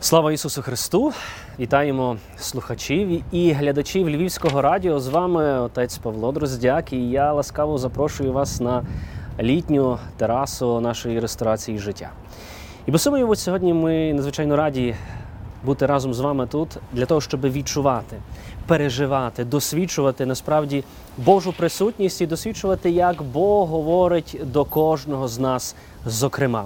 Слава Ісусу Христу! Вітаємо слухачів і глядачів Львівського радіо. З вами отець Павло Дроздяк, і я ласкаво запрошую вас на літню терасу нашої ресторації життя. І безумовно, сьогодні ми надзвичайно раді бути разом з вами тут для того, щоб відчувати, переживати, досвідчувати насправді Божу присутність і досвідчувати, як Бог говорить до кожного з нас, зокрема.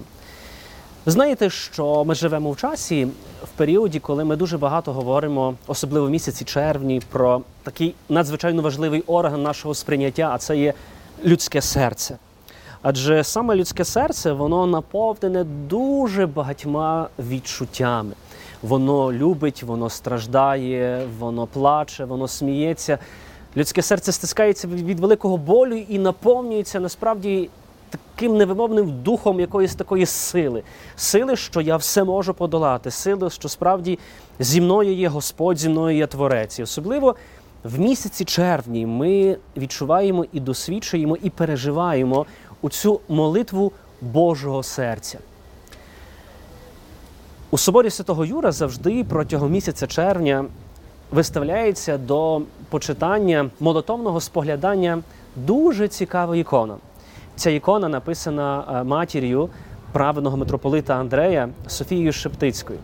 Знаєте, що ми живемо в часі в періоді, коли ми дуже багато говоримо, особливо в місяці червні, про такий надзвичайно важливий орган нашого сприйняття, а це є людське серце. Адже саме людське серце воно наповнене дуже багатьма відчуттями. Воно любить, воно страждає, воно плаче, воно сміється. Людське серце стискається від великого болю і наповнюється насправді таким невимовним духом якоїсь такої сили, сили, що я все можу подолати, сили, що справді зі мною є Господь, зі мною є Творець. І Особливо в місяці червні ми відчуваємо і досвідчуємо, і переживаємо у цю молитву Божого серця. У соборі Святого Юра завжди протягом місяця червня виставляється до почитання молотовного споглядання дуже цікава ікона. Ця ікона написана матір'ю праведного митрополита Андрея Софією Шептицькою.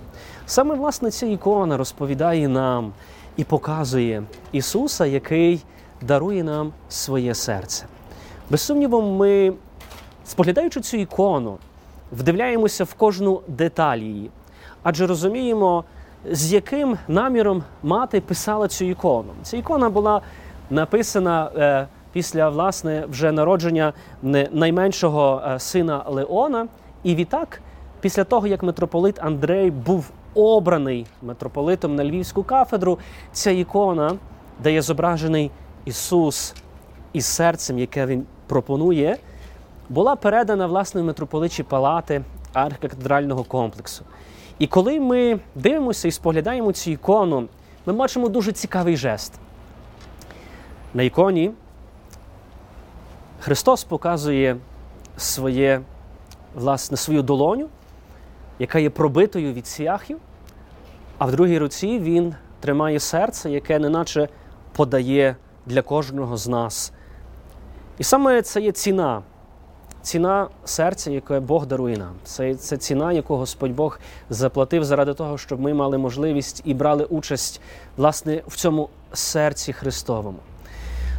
Саме власне ця ікона розповідає нам і показує Ісуса, який дарує нам своє серце. Без сумніву, ми, споглядаючи цю ікону, вдивляємося в кожну деталь її, адже розуміємо, з яким наміром мати писала цю ікону. Ця ікона була написана е, після власне вже народження найменшого е, сина Леона. І відтак, після того, як митрополит Андрей був обраний митрополитом на Львівську кафедру, ця ікона, де є зображений Ісус із серцем, яке Він пропонує, була передана власне в митрополичі палати архікатедрального комплексу. І коли ми дивимося і споглядаємо цю ікону, ми бачимо дуже цікавий жест. На іконі Христос показує своє, власне, свою долоню, яка є пробитою від сіяхів, а в другій руці Він тримає серце, яке неначе подає для кожного з нас. І саме це є ціна, ціна серця, яке Бог дарує нам. Це, це ціна, яку Господь Бог заплатив заради того, щоб ми мали можливість і брали участь власне, в цьому серці Христовому.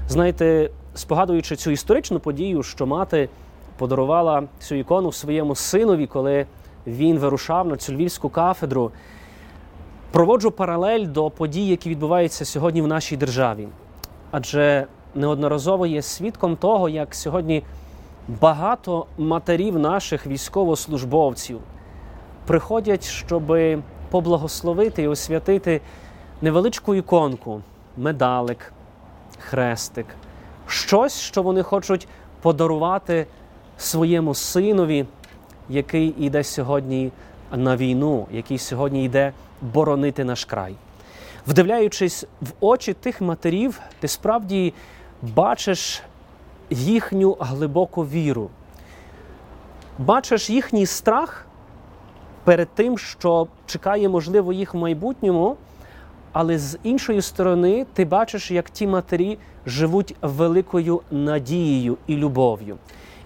Знаєте, спогадуючи цю історичну подію, що мати подарувала цю ікону своєму синові, коли він вирушав на цю львівську кафедру, проводжу паралель до подій, які відбуваються сьогодні в нашій державі. Адже неодноразово є свідком того, як сьогодні багато матерів наших військовослужбовців приходять, щоб поблагословити і освятити невеличку іконку, медалик, хрестик щось, що вони хочуть подарувати своєму синові, який йде сьогодні на війну, який сьогодні йде боронити наш край. Вдивляючись в очі тих матерів, ти справді бачиш їхню глибоку віру, бачиш їхній страх перед тим, що чекає, можливо, їх в майбутньому. Але з іншої сторони, ти бачиш, як ті матері живуть великою надією і любов'ю.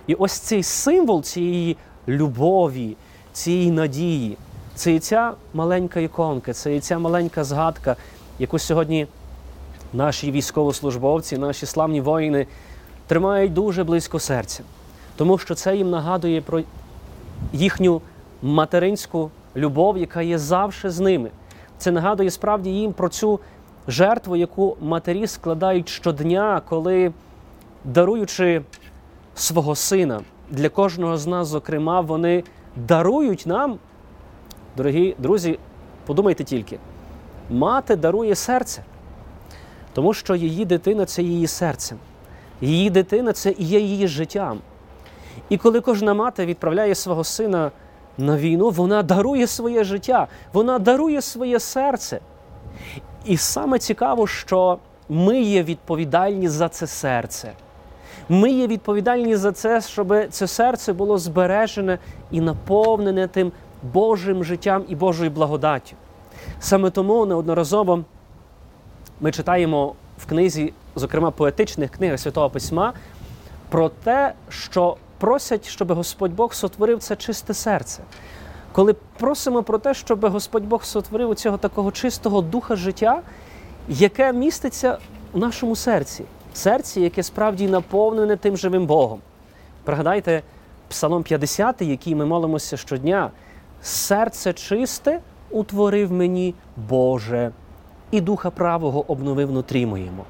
І ось цей символ цієї любові, цієї надії, це і ця маленька іконка, це і ця маленька згадка, яку сьогодні наші військовослужбовці, наші славні воїни тримають дуже близько серця, тому що це їм нагадує про їхню материнську любов, яка є завжди з ними. Це нагадує справді їм про цю жертву, яку матері складають щодня, коли, даруючи свого сина. Для кожного з нас, зокрема, вони дарують нам, дорогі друзі, подумайте тільки, мати дарує серце, тому що її дитина це її серце, її дитина це є її життям. І коли кожна мати відправляє свого сина на війну, вона дарує своє життя, вона дарує своє серце. І саме цікаво, що ми є відповідальні за це серце. Ми є відповідальні за це, щоб це серце було збережене і наповнене тим Божим життям і Божою благодаттю. Саме тому неодноразово ми читаємо в книзі, зокрема поетичних книгах Святого Письма, про те, що просять, щоб Господь Бог сотворив це чисте серце. Коли просимо про те, щоб Господь Бог сотворив у цього такого чистого духа життя, яке міститься в нашому серці, серці, яке справді наповнене тим живим Богом. Пригадайте Псалом 50, який ми молимося щодня. Серце чисте утворив мені Боже, і духа правого обновив внутрі моєму.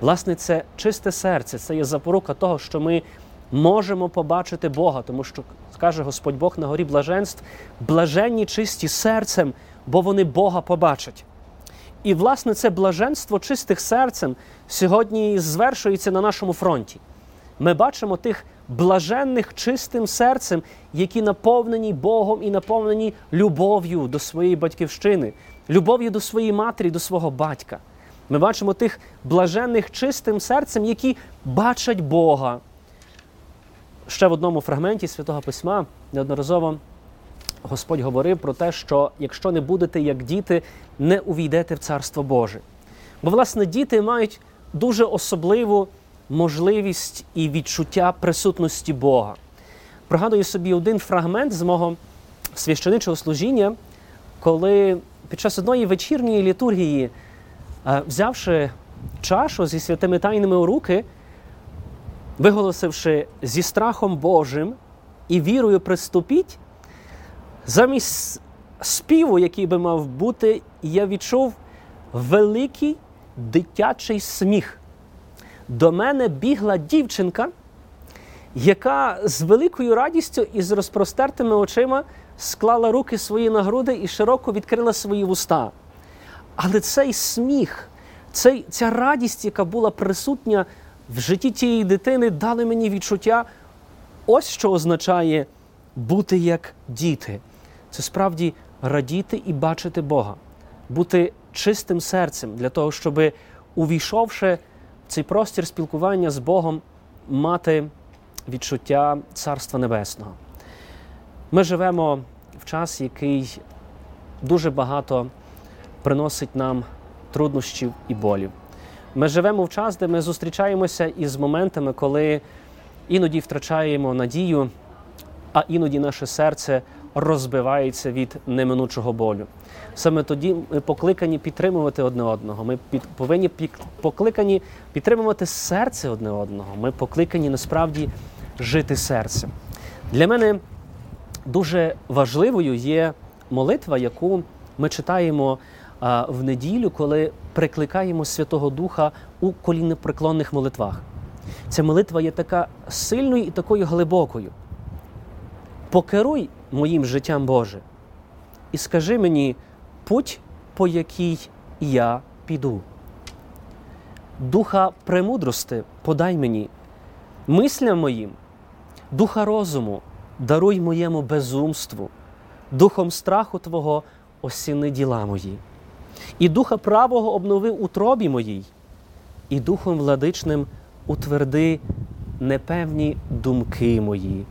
Власне, це чисте серце, це є запорука того, що ми можемо побачити Бога, тому що скаже Господь Бог на горі блаженств, блаженні чисті серцем, бо вони Бога побачать. І, власне, це блаженство чистих серцем сьогодні звершується на нашому фронті. Ми бачимо тих блаженних чистим серцем, які наповнені Богом і наповнені любов'ю до своєї батьківщини, любов'ю до своєї матері, до свого батька. Ми бачимо тих блаженних чистим серцем, які бачать Бога. Ще в одному фрагменті Святого Письма неодноразово Господь говорив про те, що якщо не будете як діти, не увійдете в Царство Боже. Бо, власне, діти мають дуже особливу можливість і відчуття присутності Бога. Пригадую собі один фрагмент з мого священичого служіння, коли під час одної вечірньої літургії, е, взявши чашу зі святими тайними у руки, виголосивши зі страхом Божим і вірою приступіть, замість співу, який би мав бути, я відчув великий дитячий сміх. До мене бігла дівчинка, яка з великою радістю і з розпростертими очима склала руки свої на груди і широко відкрила свої вуста. Але цей сміх, цей, ця радість, яка була присутня в житті тієї дитини, дали мені відчуття, ось що означає бути як діти. Це справді радіти і бачити Бога, бути чистим серцем для того, щоб, увійшовши в цей простір спілкування з Богом, мати відчуття Царства Небесного. Ми живемо в час, який дуже багато приносить нам труднощів і болів. Ми живемо в час, де ми зустрічаємося із моментами, коли іноді втрачаємо надію, а іноді наше серце розбивається від неминучого болю. Саме тоді ми покликані підтримувати одне одного. Ми під, повинні під, покликані підтримувати серце одне одного. Ми покликані насправді жити серцем. Для мене дуже важливою є молитва, яку ми читаємо в неділю, коли прикликаємо Святого Духа у коліннопреклонних молитвах. Ця молитва є така сильною і такою глибокою. Покеруй моїм життям Боже, і скажи мені путь, по якій я піду. Духа премудрости подай мені, мислям моїм, духа розуму, даруй моєму безумству, духом страху Твого осіни діла мої, і духа правого обнови утробі моїй, і духом владичним утверди непевні думки мої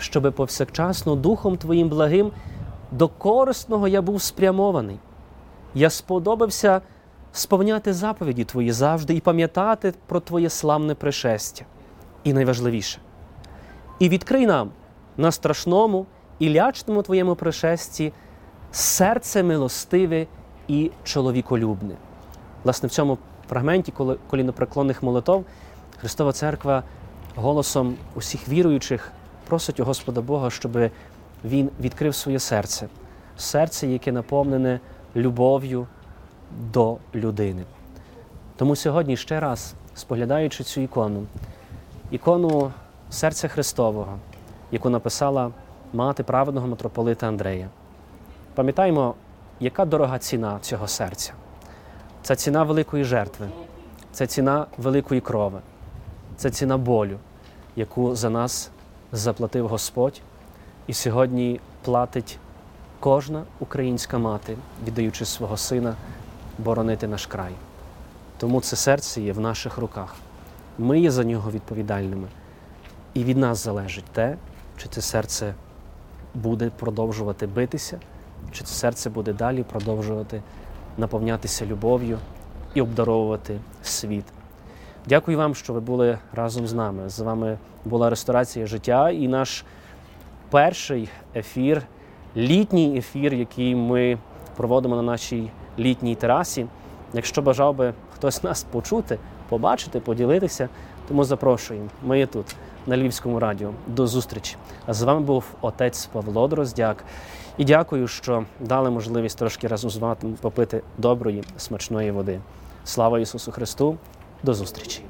щоби повсякчасно Духом Твоїм благим до корисного я був спрямований. Я сподобався сповняти заповіді Твої завжди і пам'ятати про Твоє славне пришестя. І найважливіше, і відкрий нам на страшному і лячному Твоєму пришесті серце милостиве і чоловіколюбне. Власне, в цьому фрагменті колінопреклонних молитов Христова Церква голосом усіх віруючих просить у Господа Бога, щоб Він відкрив своє серце, серце, яке наповнене любов'ю до людини. Тому сьогодні ще раз, споглядаючи цю ікону, ікону серця Христового, яку написала мати праведного митрополита Андрея, пам'ятаємо, яка дорога ціна цього серця. Це ціна великої жертви, це ціна великої крови, це ціна болю, яку за нас заплатив Господь, і сьогодні платить кожна українська мати, віддаючи свого сина боронити наш край. Тому це серце є в наших руках. Ми є за нього відповідальними. І від нас залежить те, чи це серце буде продовжувати битися, чи це серце буде далі продовжувати наповнятися любов'ю і обдаровувати світ. Дякую вам, що ви були разом з нами. З вами була ресторація життя і наш перший ефір, літній ефір, який ми проводимо на нашій літній терасі. Якщо бажав би хтось нас почути, побачити, поділитися, тому запрошуємо. Ми є тут, на Львівському радіо. До зустрічі. А з вами був отець Павло Дроздяк. І дякую, що дали можливість трошки разом з вами попити доброї, смачної води. Слава Ісусу Христу! До зустрічі!